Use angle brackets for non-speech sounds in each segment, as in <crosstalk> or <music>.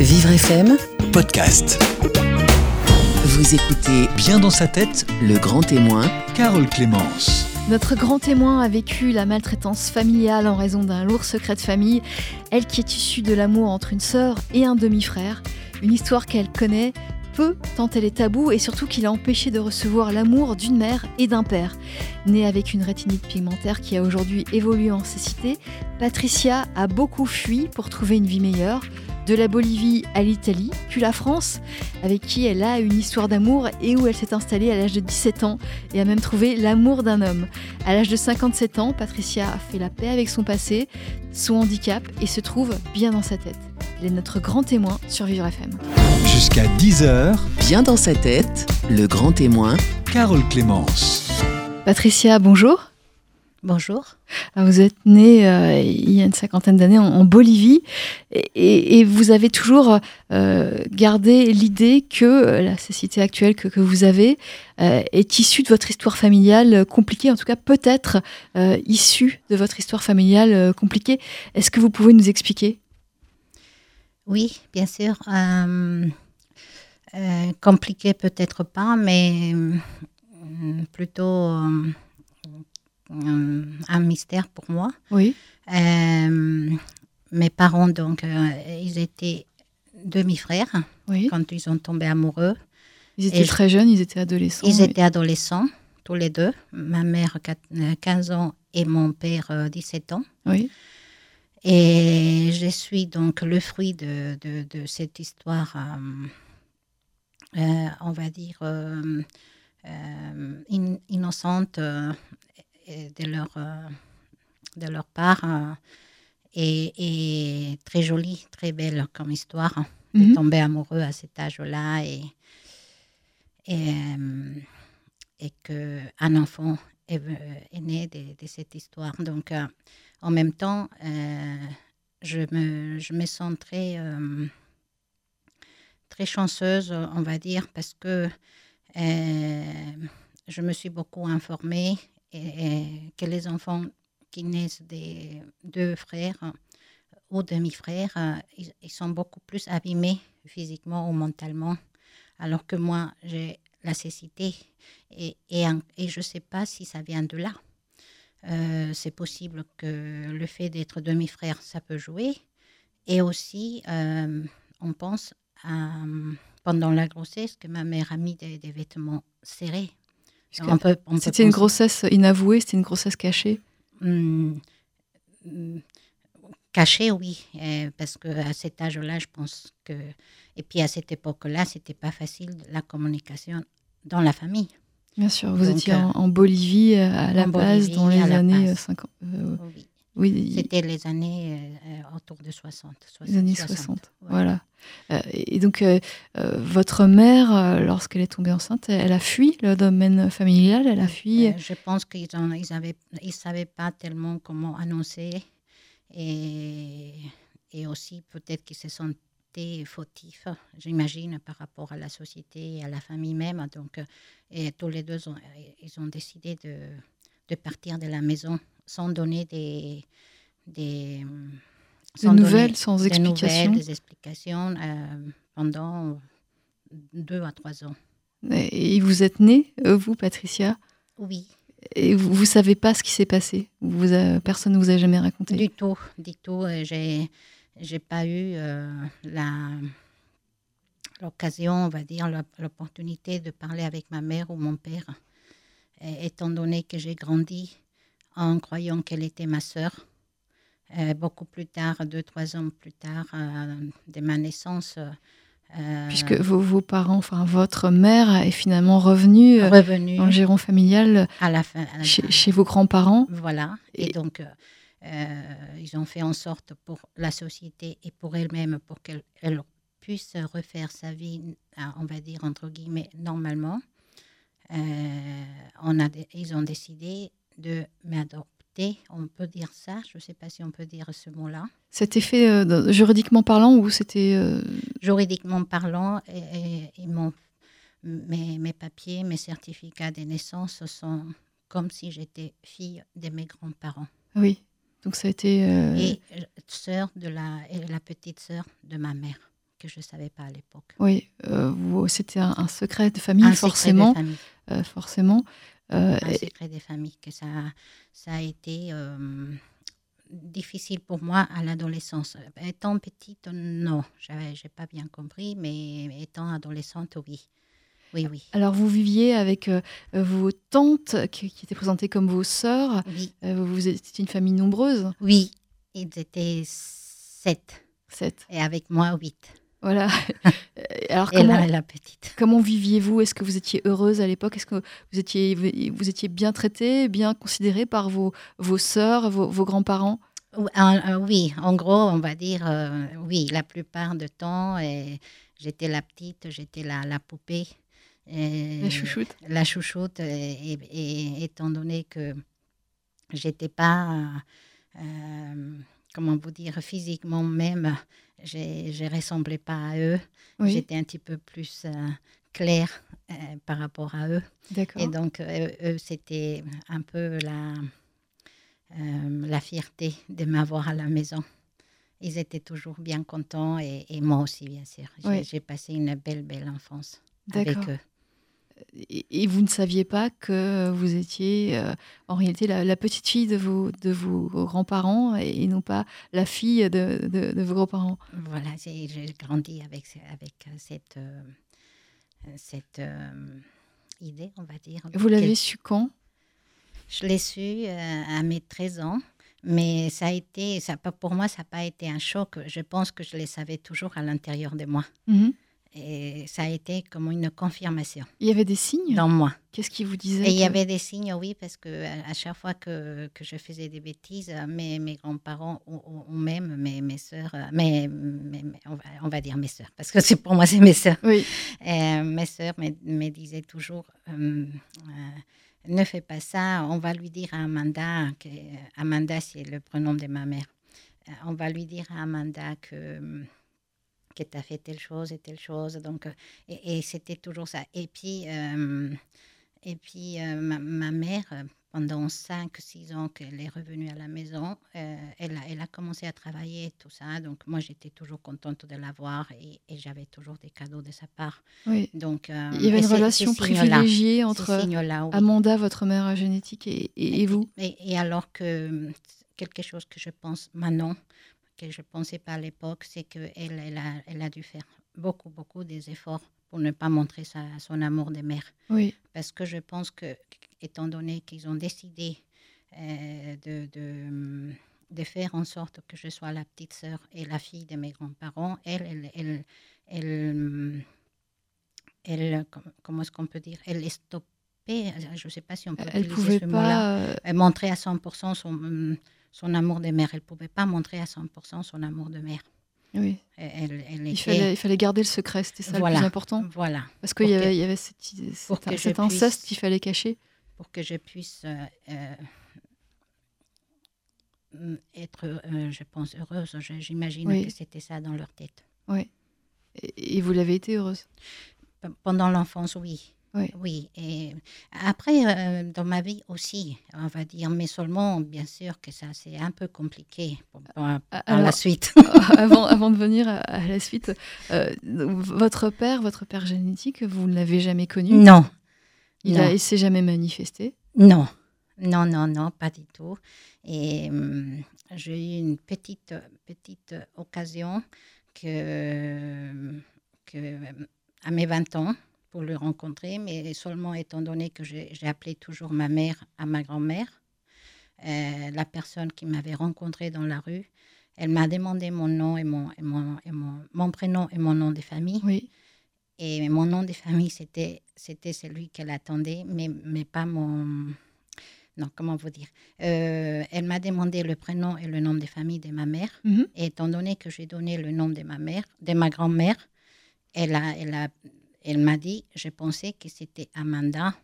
Vivre FM, Podcast. vous écoutez Bien dans sa tête, Le Grand Témoin, Carole Clémence. Notre grand témoin a vécu la maltraitance familiale en raison d'un lourd secret de famille, elle qui est issue de l'amour entre une sœur et un demi-frère, une histoire qu'elle connaît peu tant elle est taboue et surtout qui l'a empêchée de recevoir l'amour d'une mère et d'un père. Née avec une rétinite pigmentaire qui a aujourd'hui évolué en cécité, Patricia a beaucoup fui pour trouver une vie meilleure, de la Bolivie à l'Italie, puis la France, avec qui elle a une histoire d'amour et où elle s'est installée à l'âge de 17 ans et a même trouvé l'amour d'un homme. À l'âge de 57 ans, Patricia a fait la paix avec son passé, son handicap et se trouve bien dans sa tête. Elle est notre grand témoin sur Vivre FM. Jusqu'à 10h, Bien dans sa tête, Le Grand Témoin, Carole Clémence. Patricia, bonjour. Bonjour. Alors, Vous êtes née euh, il y a une cinquantaine d'années en, en Bolivie et, et- et vous avez toujours euh, gardé l'idée que euh, la cécité actuelle que, que vous avez euh, est issue de votre histoire familiale compliquée, en tout cas peut-être issue de votre histoire familiale compliquée. Est-ce que vous pouvez nous expliquer? Oui, bien sûr. compliqué peut-être pas, mais plutôt un mystère pour moi. Oui. Euh, mes parents, donc, euh, ils étaient demi-frères Oui. quand ils ont tombé amoureux. Ils étaient Et très jeunes, ils étaient adolescents. Ils oui. étaient adolescents, tous les deux. Ma mère, quat- euh, 15 ans, et mon père, euh, 17 ans. Oui. Et je suis donc le fruit de, de, de cette histoire, euh, on va dire, in- innocente de, leur, euh, de leur part euh, et, et très jolie, très belle comme histoire de Mhm. tomber amoureux à cet âge-là et, et, euh, et qu'un enfant est, est né de, de cette histoire. Donc, euh, en même temps, euh, je, me, je me sens très, euh, très chanceuse, on va dire, parce que euh, je me suis beaucoup informée et, que les enfants qui naissent des deux frères ou demi-frères, euh, ils, sont beaucoup plus abîmés physiquement ou mentalement, alors que moi, j'ai la cécité et, je ne sais pas si ça vient de là. Euh, c'est possible que le fait d'être demi-frère, ça peut jouer. Et aussi, euh, on pense à, pendant la grossesse que ma mère a mis des vêtements serrés. C'était une grossesse inavouée, c'était une grossesse cachée. Hum, hum, caché, oui, euh, parce que à cet âge-là, je pense que et puis à cette époque-là, c'était pas facile la communication dans la famille. Bien sûr, vous Donc, étiez euh, en, en Bolivie euh, à la base dans les années Paz. euh, 50. euh, Oui. Oui, C'était les années euh, autour de 60. les années 60, 60. ouais. Voilà. Euh, et donc, euh, euh, votre mère, euh, lorsqu'elle est tombée enceinte, elle a fui le domaine familial, elle a fui. Euh, je pense qu'ils ne ils avaient, ils savaient pas tellement comment annoncer et, et aussi peut-être qu'ils se sentaient fautifs, j'imagine, par rapport à la société et à la famille même. Donc, euh, et tous les deux, ont, ils ont décidé de, de partir de la maison sans donner des... des Des sans donner nouvelles, sans des explication. nouvelles, des explications euh, pendant deux à trois ans. Et vous êtes née, euh, vous, Patricia, Oui. et vous ne savez pas ce qui s'est passé? Vous a- personne ne vous a jamais raconté? Du tout, du tout. euh, J'ai, j'ai pas eu euh, la, l'occasion, on va dire, l'opportunité de parler avec ma mère ou mon père, Et étant donné que j'ai grandi en croyant qu'elle était ma sœur. Euh, beaucoup plus tard, deux, trois ans plus tard, euh, de ma naissance, euh, Puisque vos, vos parents, enfin votre mère est finalement revenue euh, revenue dans le giron familial à la fin. à la- chez, chez vos grands-parents. Voilà. Et, Et- donc, ils ont fait en sorte pour la société et pour elle-même, pour qu'elle elle puisse refaire sa vie, on va dire, entre guillemets, normalement. On a, ils ont décidé de m'adopter, on peut dire ça, je ne sais pas si on peut dire ce mot-là. C'était fait euh, juridiquement parlant ou c'était euh, Juridiquement parlant, et, mes, mes papiers, mes certificats de naissance sont comme si j'étais fille de mes grands-parents. oui. Donc ça a été euh, et sœur de la, et la petite sœur de ma mère, que je ne savais pas à l'époque. Oui, euh, c'était un, un secret de famille, Un secret forcément. de famille. euh, forcément. Euh, un secret des familles, que ça, ça a été euh, difficile pour moi à l'adolescence. Étant petite, non, je n'ai pas bien compris, mais étant adolescente, oui. Oui, oui. alors, vous viviez avec euh, vos tantes qui, qui étaient présentées comme vos sœurs. Oui, Euh, vous étiez une famille nombreuse, oui. ils étaient sept, sept. et avec moi, huit. Voilà. <laughs> alors, Et comment, là, la petite. comment viviez-vous? Est-ce que vous étiez heureuse à l'époque? Est-ce que vous étiez, vous étiez bien traitée, bien considérée par vos, vos sœurs, vos, vos grands-parents? En- euh, oui, en gros, on va dire, euh, oui, la plupart du temps, et j'étais la petite, j'étais la, la poupée. et- La chouchoute la chouchoute, et, et- et étant donné que j'étais pas, euh, comment vous dire, physiquement même, je ne ressemblais pas à eux. Oui, J'étais un petit peu plus euh, claire euh, par rapport à eux. Et donc, euh, eux, c'était un peu la, euh, la fierté de m'avoir à la maison. Ils étaient toujours bien contents et, et moi aussi, bien sûr. J'ai Oui. passé une belle, belle enfance avec eux. Et, et vous ne saviez pas que vous étiez euh, en réalité la, la petite fille de vos, de vos grands-parents et, et non pas la fille de, de- de vos grands-parents. Voilà, j'ai grandi avec, euh, cette, euh, cette idée, on va dire. Vous l'avez su quand? Je l'ai su à mes 13 ans, mais ça a été, ça, pour moi, ça n'a pas été un choc. Je pense que je le savais toujours à l'intérieur de moi. Mhm. Et ça a été comme une confirmation Il y avait des signes dans moi. Qu'est-ce qui vous disait Et il y avait des signes, oui, parce que à à chaque fois que, que je faisais des bêtises, euh, mes, mes grands-parents ou, ou- ou même mes, mes sœurs, euh, mes, mes- mes- on, va, on va dire mes sœurs, parce que pour moi, c'est mes sœurs. Oui, Euh, mes sœurs me, me disaient toujours euh, euh, ne fais pas ça, on va lui dire à Amanda, que, Amanda c'est le prénom de ma mère, Euh, on va lui dire à Amanda que, que tu as fait telle chose et telle chose. Donc, euh, et, et c'était toujours ça. Et puis, euh, et puis euh, ma, ma mère, pendant 5-6 ans qu'elle est revenue à la maison, euh, elle, a, elle a commencé à travailler et tout ça. Donc, moi, j'étais toujours contente de la voir et, et j'avais toujours des cadeaux de sa part. oui. Donc, euh, Il y avait une relation privilégiée entre oui. Amanda, votre mère génétique, et, et- et vous. Et, alors que quelque chose que je pense maintenant, que je ne pensais pas à l'époque, c'est qu'elle elle a, elle a dû faire beaucoup, beaucoup des efforts pour ne pas montrer sa, son amour de mère. Oui, Parce que je pense que, étant donné qu'ils ont décidé euh, de, de, de faire en sorte que je sois la petite sœur et la fille de mes grands-parents, elle, elle, elle, elle, elle, com- comment est-ce qu'on peut dire, elle est stoppée, je ne sais pas si on peut elle utiliser pouvait ce mot-là pas. euh, elle montrait à 100% son, son amour de mère. Elle ne pouvait pas montrer à 100% son amour de mère. oui, Elle, il fallait, il fallait garder le secret, c'était ça le Voilà. plus important. Voilà, Parce qu'il y avait, il y avait cette pour cet, inceste qu'il fallait cacher. pour que je puisse euh, euh, être, euh, je pense, heureuse. J'imagine Oui. que c'était ça dans leur tête. Oui. Et, et vous l'avez été heureuse? Pendant l'enfance, oui. Oui. Oui. Et après, euh, dans ma vie aussi, on va dire, mais seulement, bien sûr, que ça, c'est un peu compliqué pour, pour- à alors- la suite. <laughs> avant, avant de venir à, à la suite, euh, votre père, votre père génétique, vous ne l'avez jamais connu? Non. Il il s'est jamais manifesté? Non, non, non, non, pas du tout. Et hum, j'ai eu une petite, petite occasion que, que, à mes 20 ans pour le rencontrer, mais seulement étant donné que j'ai appelé toujours ma mère à ma grand-mère, euh, la personne qui m'avait rencontré dans la rue, elle m'a demandé mon nom et mon, et mon, et mon, mon prénom et mon nom de famille. Oui. Et mon nom de famille, c'était, c'était celui qu'elle attendait, mais, mais pas mon... Non, comment vous dire? Euh, Elle m'a demandé le prénom et le nom de famille de ma mère. Mhm. Et étant donné que j'ai donné le nom de ma mère, de ma grand-mère, elle, a, elle, a, elle m'a dit, je pensais que c'était Amanda.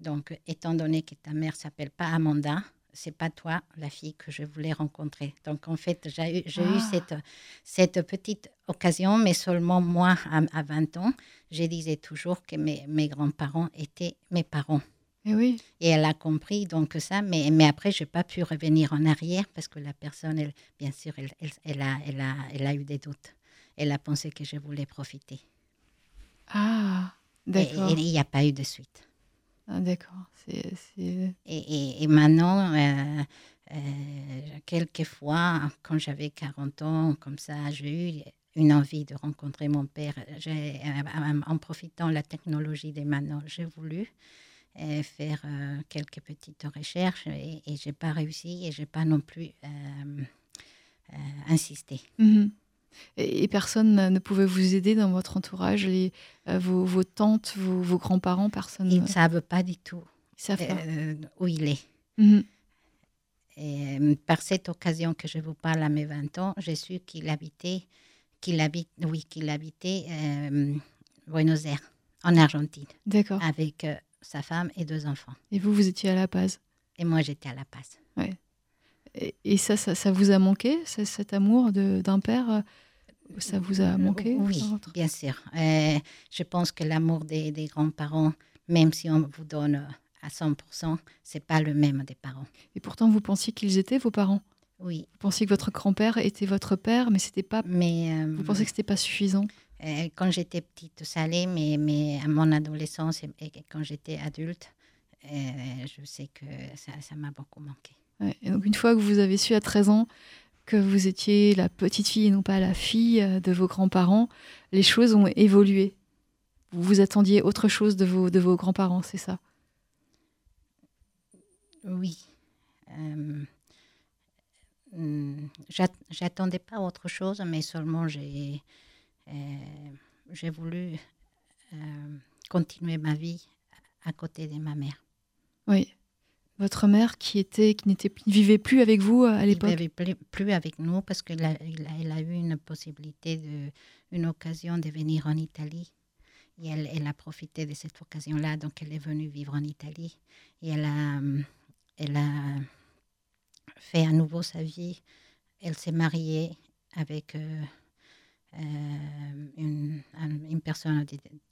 Donc, étant donné que ta mère s'appelle pas Amanda, c'est pas toi la fille que je voulais rencontrer. Donc, en fait, j'ai eu, Ah. cette, cette petite occasion, mais seulement moi, à, à 20 ans, je disais toujours que mes, mes grands-parents étaient mes parents. Et oui. Et elle a compris donc ça, mais, mais après, je n'ai pas pu revenir en arrière parce que la personne, elle, bien sûr, elle, elle, elle a, elle, a, elle a eu des doutes. elle a pensé que je voulais profiter. Ah, d'accord. et il n'y a pas eu de suite. Ah, d'accord. Et, et- et maintenant, euh, euh, quelquefois, quand j'avais 40 ans, comme ça, j'ai eu une envie de rencontrer mon père. Euh, en profitant de la technologie de maintenant, j'ai voulu euh, faire euh, quelques petites recherches et, et je n'ai pas réussi et je n'ai pas non plus euh, euh, insisté. Et, et personne ne pouvait vous aider dans votre entourage, les, euh, vos, vos tantes, vos, vos grands-parents, personne Ils ne savent pas du tout ils savent pas. euh, où il est. Mhm. Et, euh, par cette occasion que je vous parle à mes 20 ans, j'ai su qu'il habitait, qu'il habite, oui, qu'il habitait euh, Buenos Aires, en Argentine, D'accord. avec euh, sa femme et deux enfants. Et vous, vous étiez à La Paz. Et moi, j'étais à La Paz. Et, et ça, ça, ça vous a manqué, ce- cet amour d'un père euh, Ça vous a manqué Oui, bien sûr. Euh, je pense que l'amour des, des grands-parents, même si on vous donne euh, à 100%, c'est pas le même des parents. Et pourtant, vous pensiez qu'ils étaient vos parents? Oui, Vous pensiez que votre grand-père était votre père, mais c'était pas. mais euh, Vous pensez que c'était pas suffisant? Euh, quand j'étais petite, ça allait, mais, mais à mon adolescence et, et quand j'étais adulte, je sais que ça m'a beaucoup manqué. Ouais. Et donc, une fois que vous avez su à 13 ans que vous étiez la petite fille et non pas la fille euh, de vos grands-parents, les choses ont évolué. Vous vous attendiez autre chose de vos, de vos grands-parents, c'est ça? Oui. Euh, j'at- J'attendais pas autre chose, mais seulement j'ai euh, voulu euh, continuer ma vie à côté de ma mère. Oui. Votre mère qui était, qui n'était, vivait plus avec vous euh, à l'époque? n'avait plus, plus avec nous parce qu'il a, eu une possibilité, de, une occasion de venir en Italie. Et elle, elle a profité de cette occasion-là, donc elle est venue vivre en Italie. Et elle a, elle a fait à nouveau sa vie. Elle s'est mariée avec euh, euh, une, un- une personne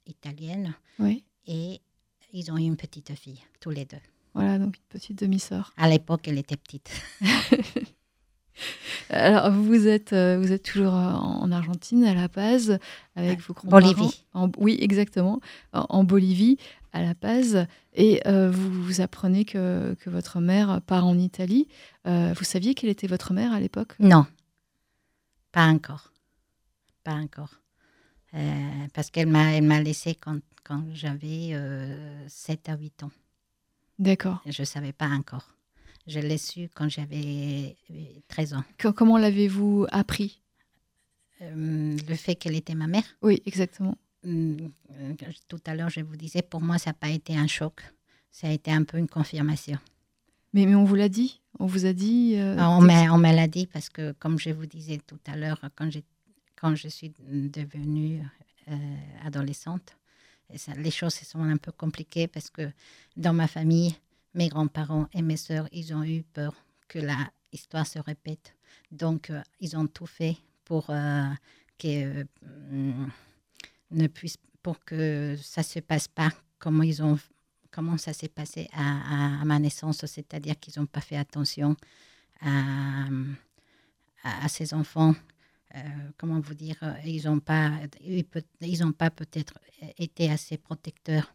italienne Oui. et ils ont eu une petite fille, tous les deux. Voilà, donc une petite demi-sœur. À l'époque, elle était petite. <laughs> Alors, vous êtes, euh, vous êtes toujours euh, en Argentine, à La Paz, avec vos grands-parents. Bolivie. En- oui, exactement. En, Bolivie, à La Paz. Et euh, vous, vous apprenez que, que votre mère part en Italie. Euh, vous saviez quelle était votre mère à l'époque? Non, pas encore. Pas encore. Euh, parce qu'elle m'a, elle m'a laissé quand, quand j'avais euh, 7 à 8 ans. D'accord. Je ne savais pas encore. Je l'ai su quand j'avais euh, 13 ans. Co- Comment l'avez-vous appris? Euh, le fait qu'elle était ma mère, Oui, exactement. hum, euh, tout à l'heure je vous disais, pour moi ça n'a pas été un choc. Ça a été un peu une confirmation. Mais, mais on vous l'a dit? On vous a dit euh, Ah, on, m'a, on me l'a dit parce que, comme je vous disais tout à l'heure, quand, quand je suis devenue euh, adolescente, les choses se sont un peu compliquées parce que dans ma famille, mes grands-parents et mes sœurs, ils ont eu peur que la histoire se répète. Donc, euh, ils ont tout fait pour euh, que euh, ne ça se passe pas comme ça s'est passé à ma naissance, c'est-à-dire qu'ils n'ont pas fait attention à, à, à ces enfants. Euh, comment vous dire, euh, ils n'ont pas, ils ont pas peut-être été assez protecteurs.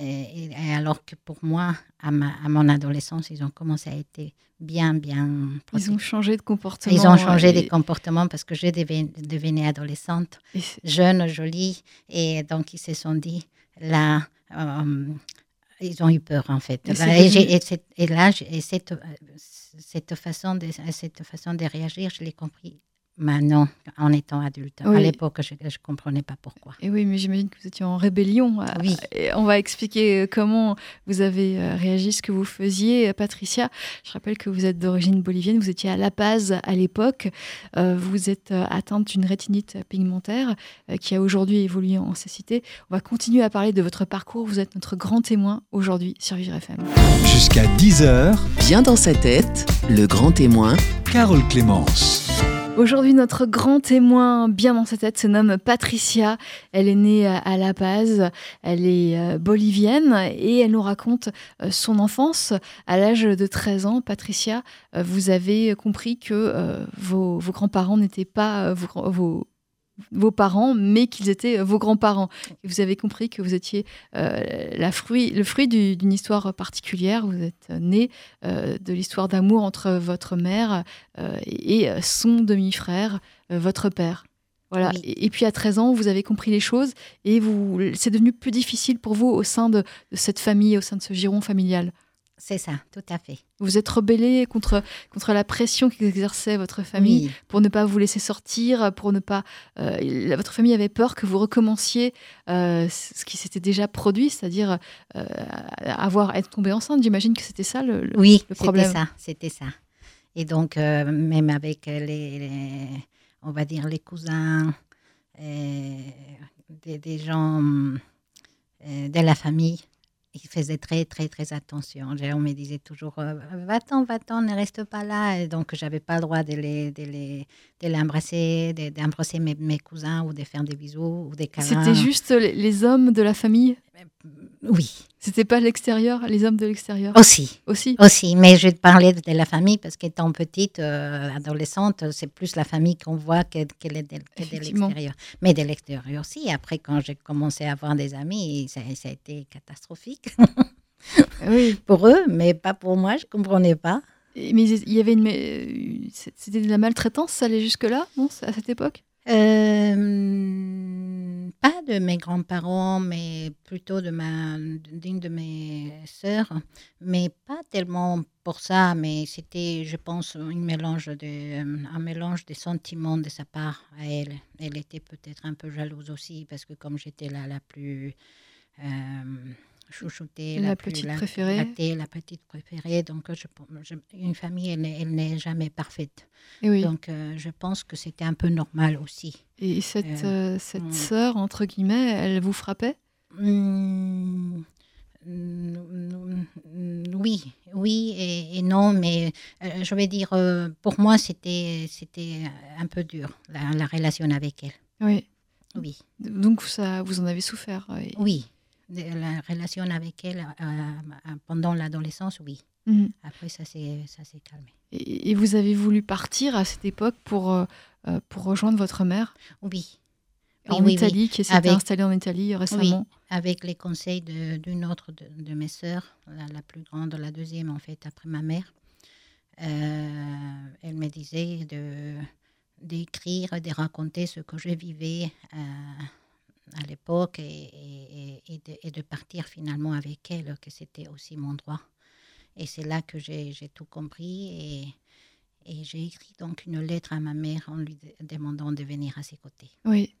Et, et alors que pour moi, à, ma, à mon adolescence, ils ont commencé à être bien, bien Ils ont changé de comportement. Ils ont changé et- des comportements parce que je devenais, adolescente et jeune, jolie, et donc ils se sont dit, là, euh, ils ont eu peur en fait. Et Là, et, cette- là, cette, euh, cette, façon de, cette façon de réagir, je l'ai compris maintenant, en étant adulte. À l'époque, je ne comprenais pas pourquoi. Et oui, mais j'imagine que vous étiez en rébellion. Euh, Oui. et on va expliquer euh, comment vous avez euh, réagi, ce que vous faisiez. Patricia, je rappelle que vous êtes d'origine bolivienne, vous étiez à La Paz à l'époque. Vous êtes atteinte d'une rétinite pigmentaire qui a aujourd'hui évolué en cécité. On va continuer à parler de votre parcours. Vous êtes notre grand témoin aujourd'hui sur Vivre FM. Jusqu'à 10h, Bien dans sa tête, le grand témoin, Carole Clémence. Aujourd'hui, notre grand témoin bien dans sa tête se nomme Patricia. Elle est née à La Paz, elle est euh, bolivienne et elle nous raconte euh, son enfance. À l'âge de 13 ans, Patricia, euh, vous avez compris que euh, vos, grands-parents n'étaient pas euh, vos, vos parents, mais qu'ils étaient vos grands-parents. Vous avez compris que vous étiez la fruit, le fruit d'une histoire particulière. Vous êtes né de l'histoire d'amour entre votre mère et son demi-frère, votre père. Voilà. Et, puis à 13 ans, vous avez compris les choses et vous, c'est devenu plus difficile pour vous au sein de, cette famille, au sein de ce giron familial. C'est ça, tout à fait. Vous êtes rebellé contre, contre la pression qu'exerçait votre famille pour ne pas vous laisser sortir, pour ne pas. Euh, votre famille avait peur que vous recommenciez euh, ce qui s'était déjà produit, c'est-à-dire euh, avoir être tombé enceinte. J'imagine que c'était ça le, oui, le problème. C'était ça, c'était ça. Et donc, même avec les on va dire, les cousins, euh, des, gens euh, de la famille. Ils faisaient très, très, très attention. On me disait toujours euh, Va-t'en, va-t'en, ne reste pas là. Et donc, je n'avais pas le droit de les, de les, de l'embrasser, d'embrasser mes, mes, cousins ou de faire des bisous ou des câlins. C'était juste les hommes de la famille? Oui. C'était pas l'extérieur, les hommes de l'extérieur? Aussi. Aussi? Aussi. Mais je vais te parler de la famille parce qu'étant petite, euh, adolescente, c'est plus la famille qu'on voit qu'elle est de, l'extérieur. Mais de l'extérieur aussi. Après, quand j'ai commencé à avoir des amis, ça, a été catastrophique. oui. <laughs> Pour eux, mais pas pour moi. Je comprenais pas. Mais il y avait une, euh, c'était de la maltraitance, ça allait jusque là, non, à cette époque? Euh, pas de mes grands-parents, mais plutôt de ma, d'une de mes sœurs, mais pas tellement pour ça, mais c'était, je pense, un mélange de, un mélange sentiments de sa part à elle. Elle était peut-être un peu jalouse aussi, parce que comme j'étais là la plus euh, chouchoutée, la, petite préférée. La, petite préférée. Donc, je, une famille, elle, n'est jamais parfaite. oui. Donc, euh, je pense que c'était un peu normal aussi. Et cette, euh, euh, cette mm. sœur, entre guillemets, elle vous frappait? Mm, mm, Oui, oui et, non, mais je vais dire, pour moi, c'était c'était un peu dur, la, la, relation avec elle. Oui. Oui. Donc, ça, vous en avez souffert Oui la relation avec elle euh, euh, pendant l'adolescence, oui. Mhm. Après, ça s'est calmé. Et, vous avez voulu partir à cette époque pour, euh, pour rejoindre votre mère? Oui. En Italie, qui s'était installée en Italie récemment Oui, avec les conseils d'une autre de, mes sœurs, la, plus grande, la deuxième en fait, après ma mère. elle me disait d'écrire, de raconter ce que je vivais à l'époque et, et, de, partir finalement avec elle, que c'était aussi mon droit. Et c'est là que j'ai tout compris et, j'ai écrit donc une lettre à ma mère en lui demandant de venir à ses côtés. Oui.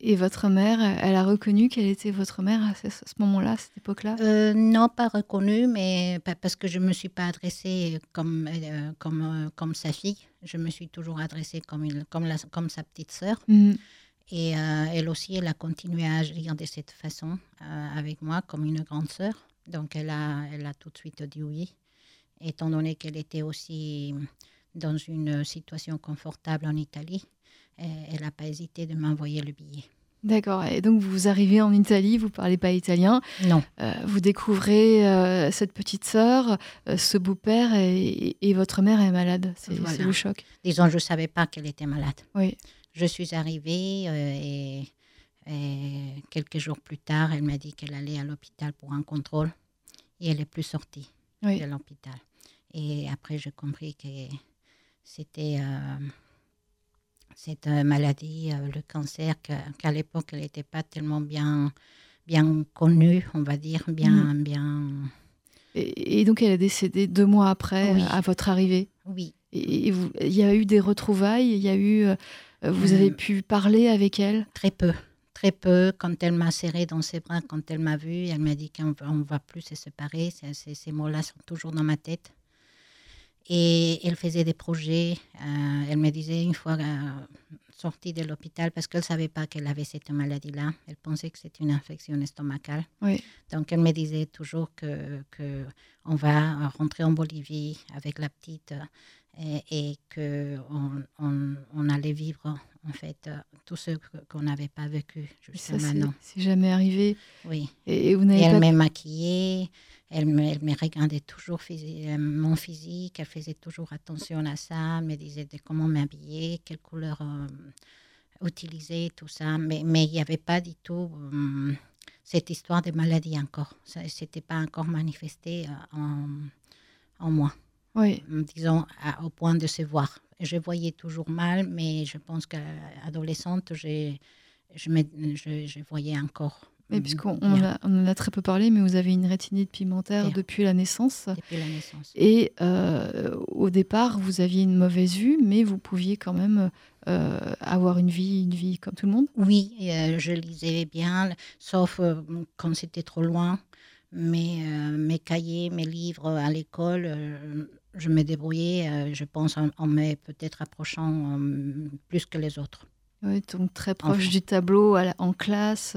Et, votre mère, elle a reconnu qu'elle était votre mère à ce, moment-là, à cette époque-là? Euh, Non, pas reconnue, mais parce que je ne me suis pas adressée comme, euh, comme, euh, comme sa fille. Je me suis toujours adressée comme, une, comme, la, comme sa petite sœur. Mmh. Et euh, elle aussi, elle a continué à agir de cette façon euh, avec moi comme une grande sœur. Donc elle a, elle a tout de suite dit oui, étant donné qu'elle était aussi dans une situation confortable en Italie. Elle n'a pas hésité de m'envoyer le billet. D'accord. Et donc vous arrivez en Italie, vous parlez pas italien. Non. Euh, vous découvrez cette petite sœur, ce beau-père et, et, votre mère est malade. C'est le choc. Disons, je ne savais pas qu'elle était malade. Oui. Je suis arrivée euh, et, quelques jours plus tard, elle m'a dit qu'elle allait à l'hôpital pour un contrôle et elle n'est plus sortie de l'hôpital. Et après, j'ai compris que c'était euh, cette maladie, euh, le cancer, qu'à l'époque, elle n'était pas tellement bien, bien connue, on va dire, bien... Mm. bien... Et, donc, elle est décédée deux mois après, à votre arrivée? Oui. Et il y a eu des retrouvailles, il y a eu vous avez euh, pu parler avec elle? Très peu. Très peu. Quand elle m'a serré dans ses bras, quand elle m'a vue, elle m'a dit qu'on ne va plus se séparer. Ces, mots-là sont toujours dans ma tête. Et elle faisait des projets. Euh, elle me disait une fois sortie de l'hôpital, parce qu'elle ne savait pas qu'elle avait cette maladie-là. Elle pensait que c'était une infection estomacale. Oui. Donc elle me disait toujours que, que on va rentrer en Bolivie avec la petite et, et qu'on on, allait vivre en fait tout ce qu'on n'avait pas vécu jusqu'à maintenant. C'est jamais arrivé. Oui. Et, vous n'avez elle m'a maquillée, elle me, elle me regardait toujours euh, mon physique, elle faisait toujours attention à ça, elle me disait de comment m'habiller, quelle couleur euh, utilisé tout ça, mais mais il n'y avait pas du tout hum, cette histoire de maladie encore. Ça s'était pas encore manifesté euh, en, en moi, Oui, disons à- au point de se voir. Je voyais toujours mal, mais je pense qu'adolescente, je, me- je, je voyais encore. mais hum, puisqu'on on en a, on en a très peu parlé, mais vous avez une rétinite pigmentaire Bien. depuis la naissance. depuis la naissance. Et euh, au départ, vous aviez une mauvaise vue, mais vous pouviez quand même euh, avoir une vie, une vie comme tout le monde. Oui, euh, je lisais bien, sauf quand c'était trop loin. Mais cahiers, mes livres à l'école, euh, je me débrouillais, euh, je pense, en, en me peut-être approchant euh, plus que les autres. Oui, donc très proche du tableau la- en classe.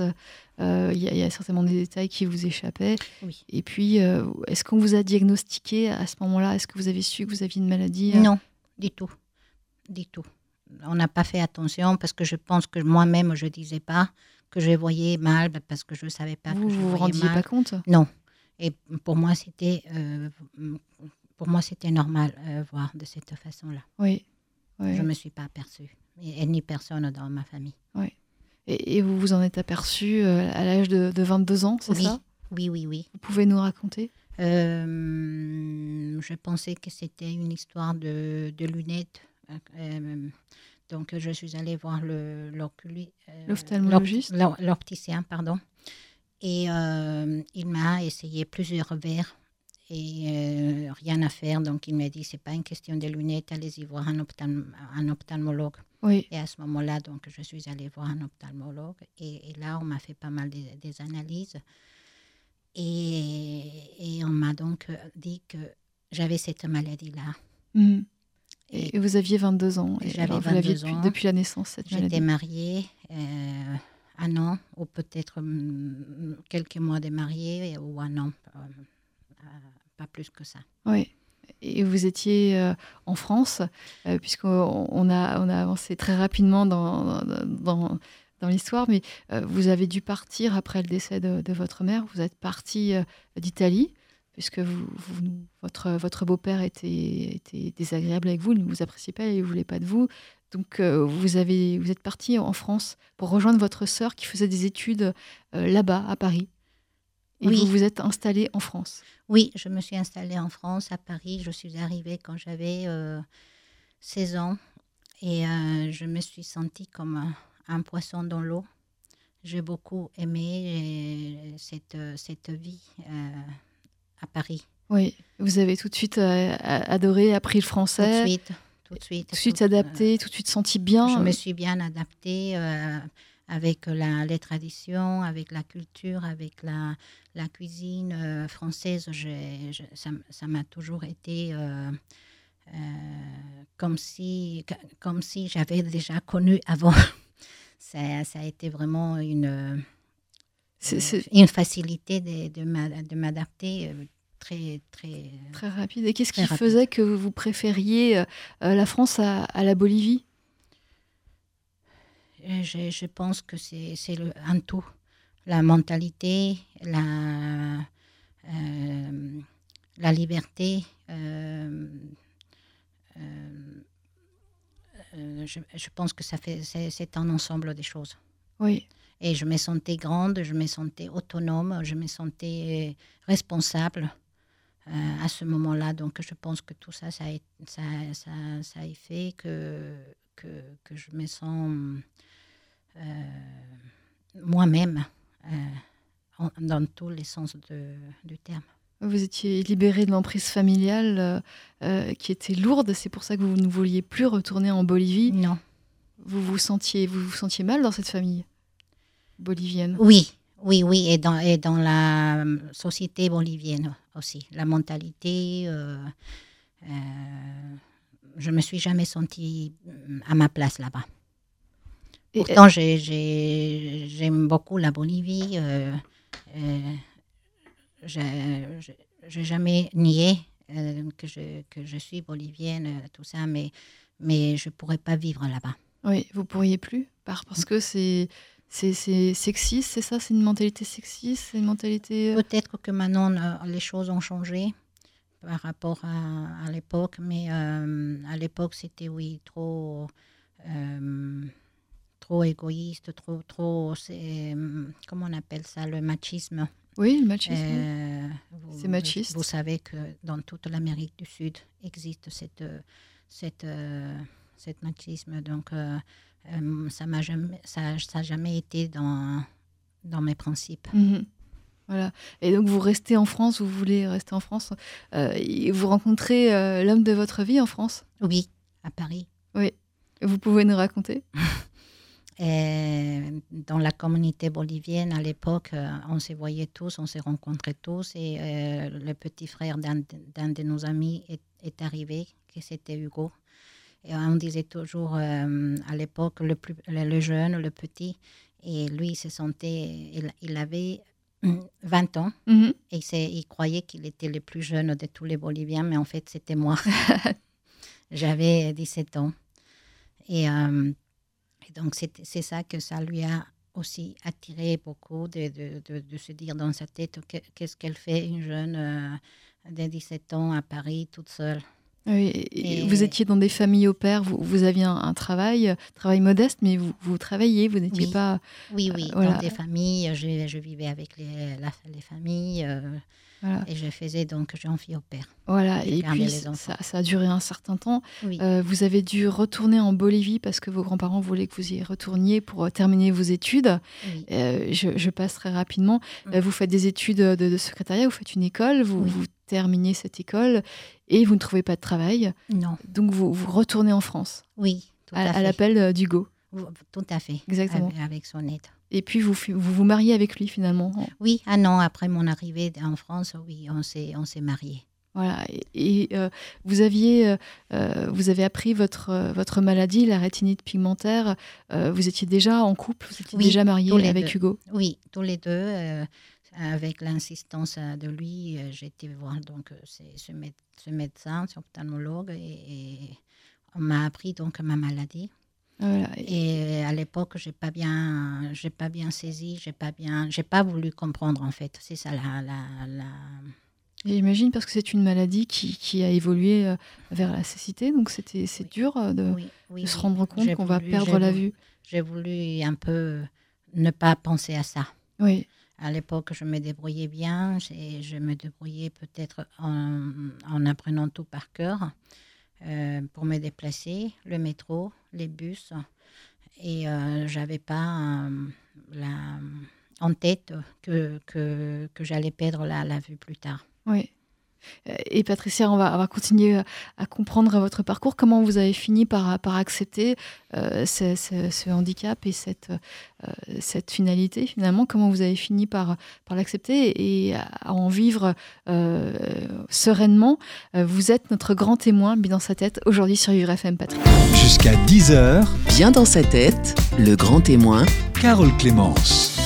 euh, Il y, a- il y a certainement des détails qui vous échappaient. Oui. Et puis, euh, est-ce qu'on vous a diagnostiqué à ce moment-là? Est-ce que vous avez su que vous aviez une maladie euh, Non, du tout. Du tout. On n'a pas fait attention parce que je pense que moi-même, je ne disais pas que je voyais mal parce que je ne savais pas Vous que je vous vous voyais rendiez mal. pas compte? Non. Et pour moi, c'était euh, pour moi c'était normal euh, voir de cette façon-là. Oui. oui. Je ne me suis pas aperçue, et, et ni personne dans ma famille. Et, et vous vous en êtes aperçu euh, à l'âge de, de 22 ans, c'est Oui. ça? Oui, oui, oui. Vous pouvez nous raconter? Euh, je pensais que c'était une histoire de, de lunettes. Donc, je suis allée voir L'ophtalmologiste l'op- l'op- L'opticien, pardon. Et euh, il m'a essayé plusieurs verres et euh, rien à faire. Donc, il m'a dit c'est pas une question de lunettes, allez-y voir un, ophtalm- un ophtalmologue. Oui. Et à ce moment-là, donc, je suis allée voir un ophtalmologue. Et, et là, on m'a fait pas mal des, des analyses. Et, et on m'a donc euh, dit que j'avais cette maladie-là. Mhm. Et vous aviez 22 ans. Et J'avais alors, vous l'aviez 22 depuis, ans. depuis la naissance, cette J'étais maladie. mariée euh, un an, ou peut-être hum, quelques mois de mariée, ou un an, euh, euh, pas plus que ça. Oui. Et vous étiez euh, en France, puisqu'on on a, avancé très rapidement dans, l'histoire, mais vous avez dû partir après le décès de, votre mère. Vous êtes parti d'Italie, puisque votre beau-père était, était désagréable avec vous, il ne vous appréciait pas, il ne voulait pas de vous. Donc euh, vous, avez, vous êtes parti en France pour rejoindre votre sœur qui faisait des études euh, là-bas, à Paris. Et Oui. vous vous êtes installé en France. Oui, je me suis installée en France, à Paris. Je suis arrivée quand j'avais euh, 16 ans et euh, je me suis sentie comme un, un poisson dans l'eau. J'ai beaucoup aimé cette, cette vie à Paris. Oui, vous avez tout de suite adoré, appris le Tout de français, suite. Tout de suite. tout de suite tout- adapté, tout de suite senti bien. Je me suis bien adaptée euh, avec la, les traditions, avec la culture, avec la, la cuisine euh, française. Je- ça m'a toujours été euh, euh, comme si, comme si j'avais déjà connu avant. <laughs> ça, ça a été vraiment une, une facilité de, de m'a- de m'adapter très, très. très rapide. Et qu'est-ce qui rapide. faisait que vous préfériez euh, euh, la France à, à la Bolivie? Euh, Je, je pense que c'est c'est le- un tout. La mentalité, la, euh, la liberté. euh, euh, euh, je, je pense que ça fait c'est un ensemble des choses. Oui, Et je me sentais grande, je me sentais autonome, je me sentais responsable euh, à ce moment-là. Donc je pense que tout ça, ça a, ça, ça, ça a fait que, que, que je me sens euh, moi-même euh, dans tous les sens de- du terme. vous étiez libéré de l'emprise familiale euh, euh, qui était lourde. C'est pour ça que vous ne vouliez plus retourner en Bolivie. Non. Vous vous sentiez, vous vous sentiez mal dans cette famille bolivienne? Oui, oui, oui, et dans, et dans la euh, société bolivienne aussi. La mentalité, euh, euh, je me suis jamais sentie euh, à ma place là-bas. Et- Pourtant, j'ai- j'ai- j'aime beaucoup la Bolivie. Euh, euh, j'ai jamais nié euh, que, je, que je suis bolivienne, euh, tout ça, mais, mais je ne pourrais pas vivre là-bas. Oui, vous pourriez plus, par- parce que c'est c'est sexiste, c'est ça? C'est une mentalité sexiste? C'est une mentalité... euh, Peut-être que maintenant, les choses ont changé par rapport à, à l'époque, mais euh, à l'époque, c'était, oui, trop, euh, trop égoïste, trop, trop, c'est, comment on appelle ça, le machisme. Oui, le machisme. Euh, C'est machiste. Vous savez que dans toute l'Amérique du Sud existe cette, cette, euh, cet machisme. Donc, euh, euh, ça m'a jamais, ça, ça jamais été dans, dans mes principes. Mhm. Voilà. Et donc vous restez en France, vous voulez rester en France, euh, et vous rencontrez euh, l'homme de votre vie en France? Oui, à Paris. Vous pouvez nous raconter? <laughs> Et dans la communauté bolivienne, à l'époque, on se voyait tous, on s'est rencontrés tous. Et le petit frère d'un de nos amis est, est arrivé, que c'était Hugo. Et on disait toujours euh, à l'époque, le, plus- le, jeune, le petit, et lui, il se sentait, il, il avait hum, 20 ans, Mhm. et il, croyait qu'il était le plus jeune de tous les Boliviens, mais en fait, c'était moi. <laughs> J'avais 17 ans. Et, euh, et donc, c'est c'est ça que ça lui a aussi attiré beaucoup, de, de, de- de se dire dans sa tête que- qu'est-ce qu'elle fait, une jeune euh, de 17 ans à Paris, toute seule. Oui, et Vous étiez dans des familles au pair, vous, vous aviez un, un travail, euh, travail modeste, mais vous, vous travailliez, vous n'étiez Oui. pas... Oui, oui, voilà. dans des familles, je, je vivais avec les, la- les familles euh, Voilà, et je faisais donc jeune fille au père. voilà. Et puis ça, ça a duré un certain temps. Oui, Euh, vous avez dû retourner en Bolivie parce que vos grands-parents voulaient que vous y retourniez pour euh, terminer vos études. oui. Euh, je, je passe très rapidement. Mm. Vous faites des études de, de secrétariat, vous faites une école, vous, Oui. vous terminez cette école et vous ne trouvez pas de travail. Non, Donc vous, vous retournez en France oui, tout à, à, l'appel d'Hugo. Ou- Tout à fait. Exactement. Avec, son aide. Et puis vous vous, vous mariez avec lui finalement. Oui, un an après mon arrivée en France, oui, on s'est, on s'est mariés. Voilà. Et, et, euh, vous aviez, euh, euh, vous avez appris votre votre maladie, la rétinite pigmentaire. Euh, vous étiez déjà en couple, vous étiez Oui, déjà marié tous les avec deux. Hugo. Oui, tous les deux, avec l'insistance de lui, j'ai été voir donc ce, mé- ce médecin, ce ophtalmologue, et, et on m'a appris donc ma maladie. Voilà. Et- à l'époque, j'ai pas bien, j'ai pas bien saisi, j'ai pas bien, j'ai pas voulu comprendre en fait. C'est ça la, la, la- et J'imagine parce que c'est une maladie qui, qui a évolué euh, vers la cécité, donc c'était c'est Oui. dur euh, de, oui, oui, de se rendre compte qu'on va perdre la vue. J'ai voulu un peu ne pas penser à ça. Oui. À l'époque, je me débrouillais bien. j'ai- Je me débrouillais peut-être en, en apprenant tout par cœur euh, pour me déplacer, le métro, les bus. Et euh, j'avais pas euh, la, en tête que, que, que j'allais perdre la, la vue plus tard. Oui. Euh, Et Patricia, on va, on va continuer à- à comprendre votre parcours. Comment vous avez fini par, par accepter euh, ce, ce- ce handicap et cette, euh, cette finalité finalement? Comment vous avez fini par, par l'accepter et à en vivre euh, sereinement? Euh, Vous êtes notre grand témoin, bien dans sa tête, aujourd'hui sur Vivre FM, Patricia. Jusqu'à 10h, Bien dans sa tête, le grand témoin, Carole Clémence.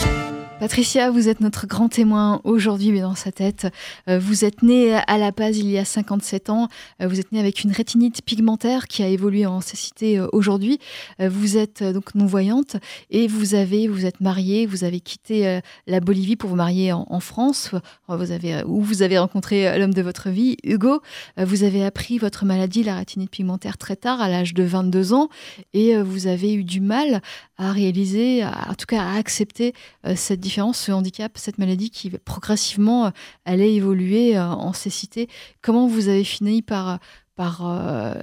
Patricia, vous êtes notre grand témoin aujourd'hui, mais dans sa tête. Euh, Vous êtes née à La Paz il y a 57 ans. Euh, Vous êtes née avec une rétinite pigmentaire qui a évolué en cécité euh, aujourd'hui. Vous êtes donc non-voyante et vous avez, vous êtes mariée, vous avez quitté la Bolivie pour vous marier en, France, vous avez, où vous avez rencontré l'homme de votre vie, Hugo. Vous avez appris votre maladie, la rétinite pigmentaire, très tard, à l'âge de 22 ans, et vous avez eu du mal à réaliser, en tout cas à accepter cette différence, ce handicap, cette maladie qui progressivement euh, allait évoluer euh, en cécité. Comment vous avez fini par, par euh,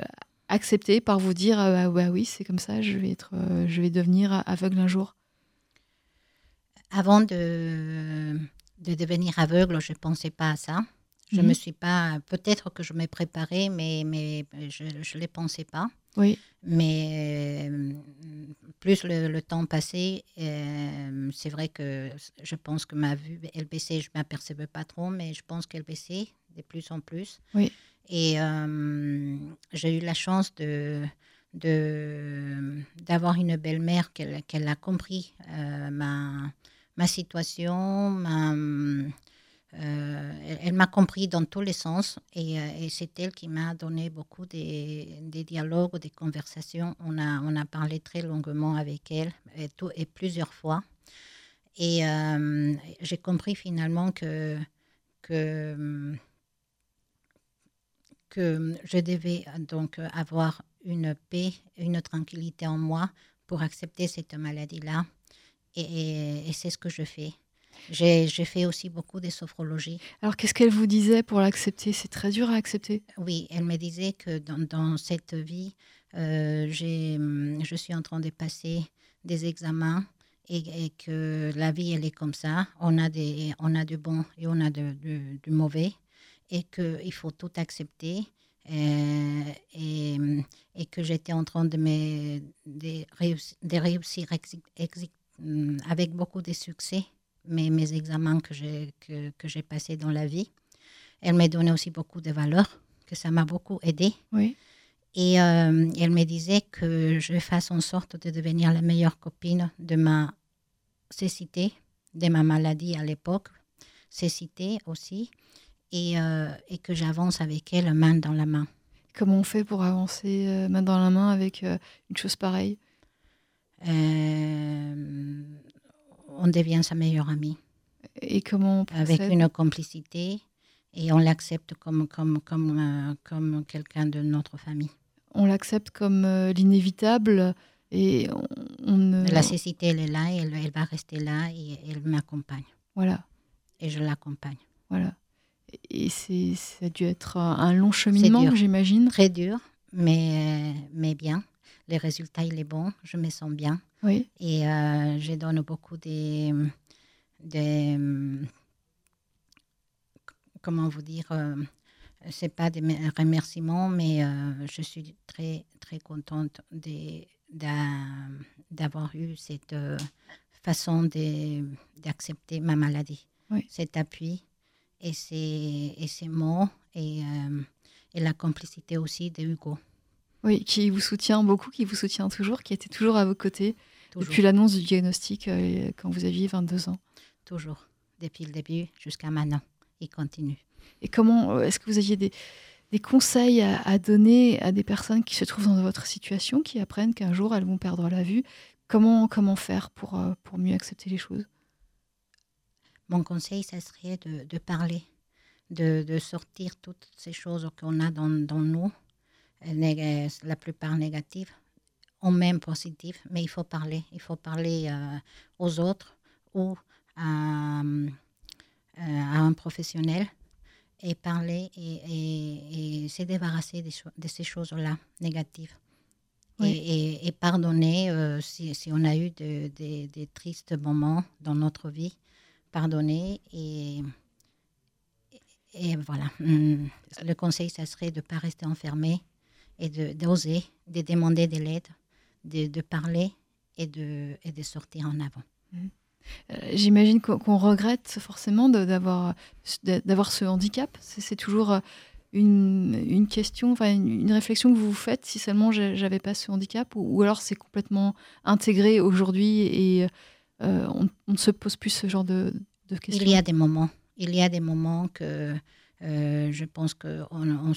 accepter, par vous dire ah, bah oui, c'est comme ça, je vais, être, euh, je vais devenir aveugle un jour? Avant de, de devenir aveugle, je ne pensais pas à ça. Je Mhm. me suis pas. Peut-être que je m'ai préparée, mais, mais je ne les pensais pas. Oui, Mais euh, plus le, le temps passait, euh, c'est vrai que je pense que ma vue, elle baissait. Je ne m'apercevais pas trop, mais je pense qu'elle baissait de plus en plus. Oui. Et euh, j'ai eu la chance de de- d'avoir une belle-mère qu'elle qu'elle a compris euh, ma, ma situation, ma, euh, elle, m'a compris dans tous les sens et, euh, c'est elle qui m'a donné beaucoup des, dialogues, des conversations. On a, on a parlé très longuement avec elle et, plusieurs fois. Et euh, j'ai compris finalement que, que, que je devais donc avoir une paix, une tranquillité en moi pour accepter cette maladie-là. Et c'est ce que je fais. J'ai fait aussi beaucoup de sophrologie. Alors, qu'est-ce qu'elle vous disait pour l'accepter? C'est très dur à accepter. Oui, elle me disait que dans, dans cette vie, euh, je suis en train de passer des examens et, que la vie, elle est comme ça. On a, des, on a du bon et on a du, du, mauvais et qu'il faut tout accepter. Euh, et, et, que j'étais en train de, me, de, réussir, de réussir avec beaucoup de succès mes, mes examens que j'ai que, que j'ai passés dans la vie. Elle m'a donné aussi beaucoup de valeurs, que ça m'a beaucoup aidé. Oui. Et euh, elle me disait que je fasse en sorte de devenir la meilleure copine de ma cécité, de ma maladie à l'époque, cécité aussi, et, euh, et que j'avance avec elle main dans la main. Comment on fait pour avancer euh, main dans la main avec une chose pareille? On devient sa meilleure amie. Et comment on Avec une complicité, et on l'accepte comme, comme, comme, comme quelqu'un de notre famille on l'accepte comme euh, l'inévitable et on, La cécité, elle est là, elle, elle va rester là et elle m'accompagne. Voilà. Et je l'accompagne. Voilà. Et c'est, ça a dû être un long cheminement, j'imagine. Très dur, mais, mais bien. Les résultats, il est bon, je me sens bien. Oui. Et euh, je donne beaucoup de, de comment vous dire, euh, c'est pas des remerciements, mais euh, je suis très, très contente d'avoir eu cette euh, façon d'accepter ma maladie, cet appui et ces, et ces mots et, et la complicité aussi de Hugo. Oui, qui vous soutient beaucoup, qui vous soutient toujours, qui était toujours à vos côtés depuis l'annonce du diagnostic quand vous aviez 22 ans. Toujours, depuis le début jusqu'à maintenant. Il continue. Et comment euh, est-ce que vous aviez des, des conseils à, donner à des personnes qui se trouvent dans votre situation, qui apprennent qu'un jour elles vont perdre la vue? Comment, comment faire pour, euh, pour mieux accepter les choses? Mon conseil, ça serait de, de parler, de, de, sortir toutes ces choses qu'on a dans, dans nous, la plupart négatives, ou même positives, mais il faut parler. Il faut parler euh, aux autres ou à, à un professionnel et parler et, et, se débarrasser de, ces choses-là négatives. Et, et, pardonner euh, si, si, on a eu des de, tristes moments dans notre vie, pardonner et, et voilà. Hmm. Le conseil, ça serait de ne pas rester enfermé et d'oser, de, demander de l'aide, de, de, parler et de, et de sortir en avant. Hmm. Euh, j'imagine qu'on regrette forcément d'avoir ce handicap. C'est toujours euh, une, question, enfin une, réflexion que vous vous faites si seulement j'avais pas ce handicap, ou, alors c'est complètement intégré aujourd'hui et euh, on, ne se pose plus ce genre de, questions. Il y a des moments, il y a des moments que je pense qu'on on,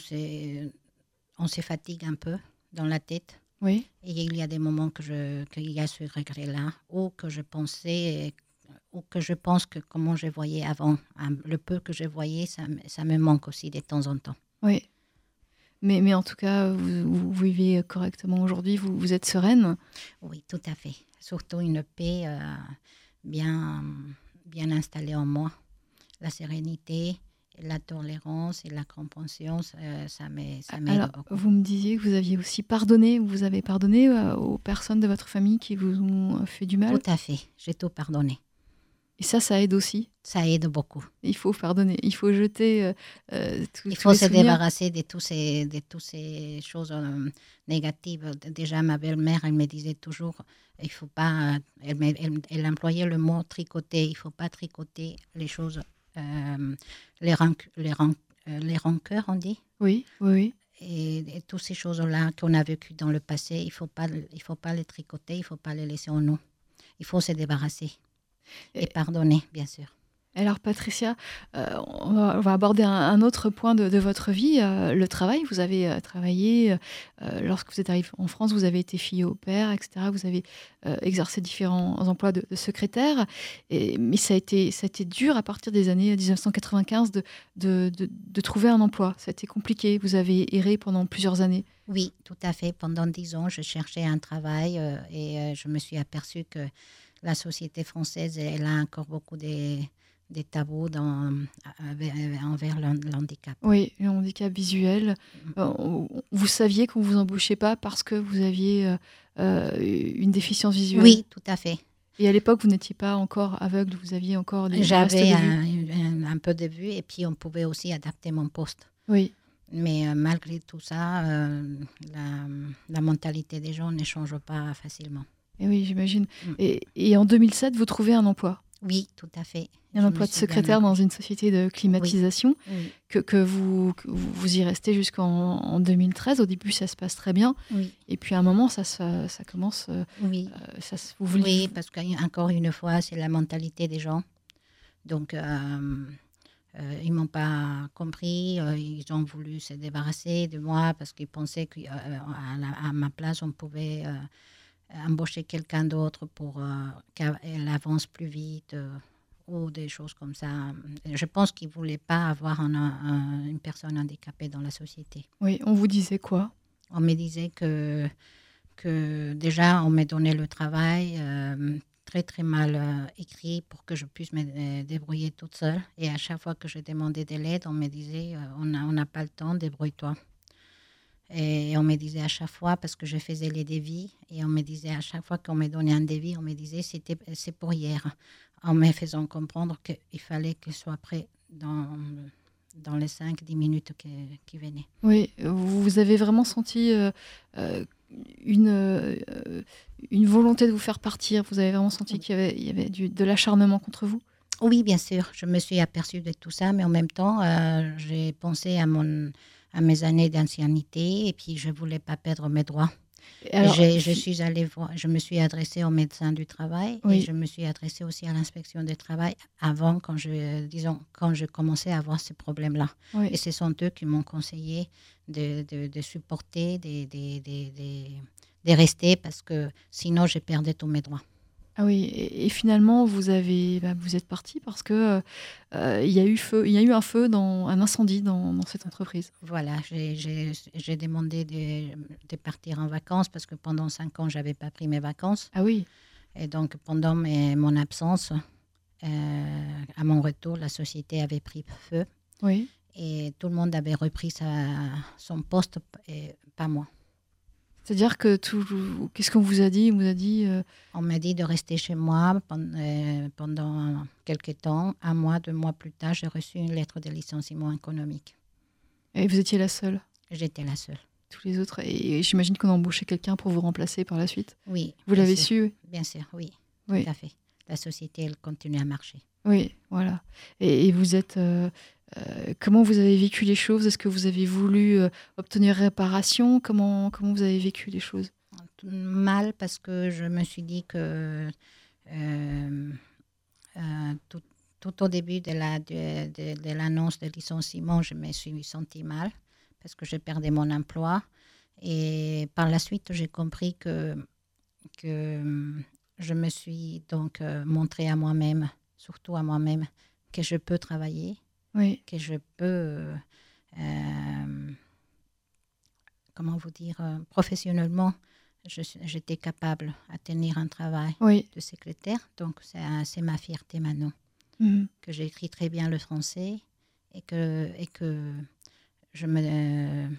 on se fatigue un peu dans la tête oui. Et il y a des moments que je, qu'il y a ce regret-là, ou que je pensais, ou que je pense que comment je voyais avant, hein, le peu que je voyais, ça, ça me manque aussi de temps en temps. Oui. Mais, mais en tout cas, vous, vivez correctement aujourd'hui, vous, vous êtes sereine Oui, tout à fait. Surtout une paix euh, bien, bien installée en moi. La sérénité, la tolérance et la compréhension, ça, m'aide beaucoup. Vous me disiez que vous aviez aussi pardonné, vous avez pardonné euh, aux personnes de votre famille qui vous ont fait du mal Tout à fait, j'ai tout pardonné. Et ça, ça aide aussi Ça aide beaucoup. Il faut pardonner, il faut jeter euh, euh tout, Il faut se débarrasser de, tous ces, de toutes ces choses euh, négatives. Déjà, ma belle-mère, elle me disait toujours, il faut pas, elle, elle, elle employait le mot tricoter, il faut pas tricoter les choses euh, les, les, euh, les rancœurs, on dit. Oui, oui, oui. Et, toutes ces choses-là qu'on a vécues dans le passé, il ne faut, pas, il faut pas les tricoter, il ne faut pas les laisser en nous. Il faut se débarrasser et, pardonner, bien sûr. Alors Patricia, euh, on, va, aborder un, autre point de, votre vie, euh, le travail. Vous avez euh, travaillé, lorsque vous êtes arrivé en France, vous avez été fille au père, etc. Vous avez exercé différents emplois de, secrétaire. Mais ça a, été, ça a été dur à partir des années 1995 de, de, trouver un emploi. Ça a été compliqué. Vous avez erré pendant plusieurs années. Oui, tout à fait. Pendant dix ans, je cherchais un travail et je me suis aperçue que la société française, elle a encore beaucoup de des tabous dans, envers le handicap. Oui, le handicap visuel. Mm. Euh, vous saviez qu'on ne vous embauchait pas parce que vous aviez euh, euh, une déficience visuelle? Oui, tout à fait. Et à l'époque, vous n'étiez pas encore aveugle, vous aviez encore des J'avais un, peu de vue et puis on pouvait aussi adapter mon poste. Oui. Mais malgré tout ça, la, la, mentalité des gens ne change pas facilement. Et oui, j'imagine. Mm. Et, et en 2007, vous trouvez un emploi? Oui, tout à fait. Un emploi de secrétaire dans une société de climatisation, Que, que, vous, vous y restez jusqu'en 2013. Au début, ça se passe très bien. Et puis à un moment, ça, ça, ça commence. Euh, oui. Euh, ça, vous voulez... Oui, parce qu'encore une fois, c'est la mentalité des gens. Donc, euh, euh ils ne m'ont pas compris. ils ont voulu se débarrasser de moi parce qu'ils pensaient qu'à à ma place, on pouvait embaucher quelqu'un d'autre pour euh, qu'elle avance plus vite euh, ou des choses comme ça. Je pense qu'ils ne voulaient pas avoir une personne handicapée dans la société. Oui, on vous disait quoi? On me disait que, que déjà, on m'a donné le travail euh, très très mal écrit pour que je puisse me débrouiller toute seule. Et à chaque fois que je demandais de l'aide, on me disait, on n'a pas le temps, débrouille-toi. Et on me disait à chaque fois, parce que je faisais les dévis, et on me disait à chaque fois qu'on me donnait un dévis, on me disait c'était c'est pour hier, en me faisant comprendre qu'il fallait qu'il soit prêt dans, dans les 5-10 minutes qui, venaient. Oui, vous avez vraiment senti euh, euh, une, euh, une volonté de vous faire partir, vous avez vraiment senti qu'il y avait, il y avait du, de l'acharnement contre vous? Oui, bien sûr, je me suis aperçue de tout ça, mais en même temps, j'ai pensé à mon à mes années d'ancienneté et puis je voulais pas perdre mes droits. je suis allée voir, je me suis adressée au médecin du travail et je me suis adressée aussi à l'inspection du travail avant, quand je, disons, quand je commençais à avoir ces problèmes-là. Et ce sont eux qui m'ont conseillé de, de, supporter, de, de, rester parce que sinon je perdais tous mes droits. Ah oui, et, finalement, vous avez, bah, vous êtes parti parce que euh, il y a eu feu, il y a eu un feu dans un incendie dans, cette entreprise. Voilà, j'ai demandé de, partir en vacances parce que pendant cinq ans, j'avais pas pris mes vacances. Ah oui. Et donc pendant mon absence, euh, à mon retour, la société avait pris feu. Oui. Et tout le monde avait repris sa, son poste, et pas moi. C'est-à-dire que tout. Qu'est-ce qu'on vous a dit? On vous a dit. Euh, On m'a dit de rester chez moi euh, pendant, quelques temps. Un mois, deux mois plus tard, j'ai reçu une lettre de licenciement économique. Et vous étiez la seule? J'étais la seule. Tous les autres. Et j'imagine qu'on a embauché quelqu'un pour vous remplacer par la suite? Oui. Vous l'avez su Bien sûr, oui. oui. Tout à fait. La société, elle continue à marcher. Oui, voilà. Et, vous êtes. Euh, euh, comment vous avez vécu les choses? Est-ce que vous avez voulu euh, obtenir réparation? Comment, comment vous avez vécu les choses? Mal, parce que je me suis dit que tout, tout, au début de l'annonce de, de, de licenciement, je me suis sentie mal parce que je perdais mon emploi. Et par la suite, j'ai compris que, que je me suis donc montré à moi-même, surtout à moi-même, que je peux travailler oui. que je peux, euh, comment vous dire, euh, professionnellement, j'étais capable à tenir un travail de secrétaire. Donc, c'est ma fierté maintenant. Mhm. Que j'écris très bien le français et que, et que je me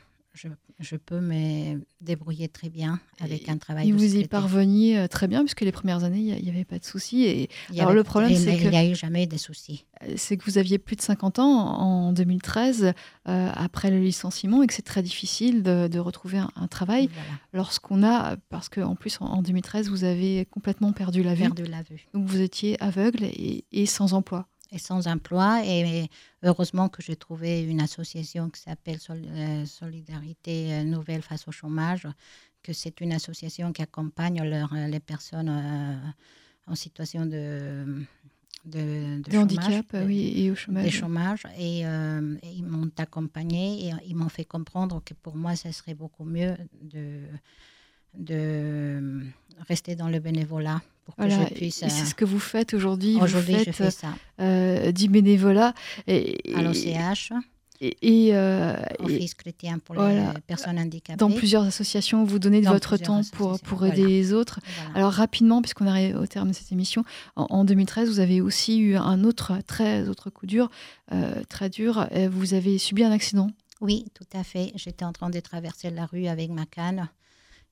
je, peux me débrouiller très bien avec un travail. Et vous y parveniez euh, très bien, puisque les premières années, il n'y avait pas de soucis. Et alors le problème, c'est qu'il n'y a eu jamais de soucis. Euh, c'est que vous aviez plus de 50 ans en 2013, euh, après le licenciement, et que c'est très difficile de, retrouver un, travail lorsqu'on a, parce qu'en plus, en, 2013, vous avez complètement perdu la vue. Perdu la vue. Donc vous étiez aveugle et sans emploi et sans emploi. Et heureusement que j'ai trouvé une association qui s'appelle euh, Solidarité euh, Nouvelle face au chômage, que c'est une association qui accompagne leur, euh, les personnes en situation de, de, de De chômage, handicap, de- oui, et au des chômage. chômages et, euh, et ils m'ont accompagné et ils m'ont fait comprendre que pour moi, ce serait beaucoup mieux de, de rester dans le bénévolat pour que Voilà, je puisse. c'est euh, ce que vous faites aujourd'hui. Aujourd'hui, je fais ça euh, du bénévolat et, à l'OCH, et- et, euh, Office chrétien pour voilà. les personnes handicapées. dans plusieurs associations, vous donnez de Dans votre temps pour, pour voilà. aider les autres. Alors rapidement, puisqu'on arrive au terme de cette émission, en, en 2013, vous avez aussi eu un autre très autre coup dur, très dur. Vous avez subi un accident. Oui, tout à fait. J'étais en train de traverser la rue avec ma canne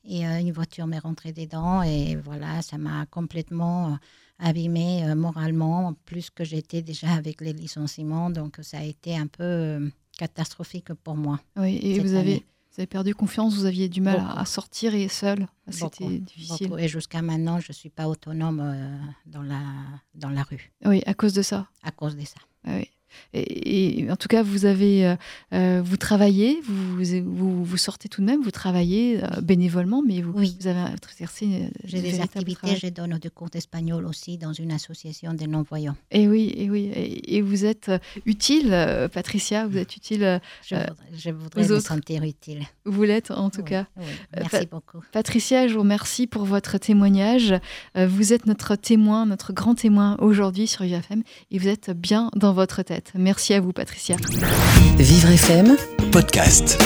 et euh, une voiture m'est rentrée dedans et voilà, ça m'a complètement euh, abîmée euh, moralement, plus que j'étais déjà avec les licenciements. Donc ça a été un peu euh, catastrophique pour moi. Oui, et vous avez, année. vous avez perdu confiance. Vous aviez du mal à, Beaucoup. à sortir et seul. Beaucoup, C'était difficile. beaucoup. Et jusqu'à maintenant, je ne suis pas autonome dans, la, dans la rue Oui, à cause de ça. à cause de ça. Ah oui. Et, et en tout cas, vous avez, euh, euh, vous travaillez, vous, vous, vous sortez tout de même, vous travaillez euh, bénévolement, mais vous, Oui. vous avez exercé J'ai des activités, travail. je donne des cours d'espagnol aussi dans une association des non-voyants. Et oui, et oui, et, et vous êtes utile, Patricia, vous êtes utile, Je, voudrais, je voudrais me sentir utile. vous l'êtes en tout Oui, cas. oui. Merci pa- beaucoup. Patricia, je vous remercie pour votre témoignage. Vous êtes notre témoin, notre grand témoin aujourd'hui sur UFM et vous êtes bien dans votre tête. Merci à vous, Patricia. Vivre FM Podcast.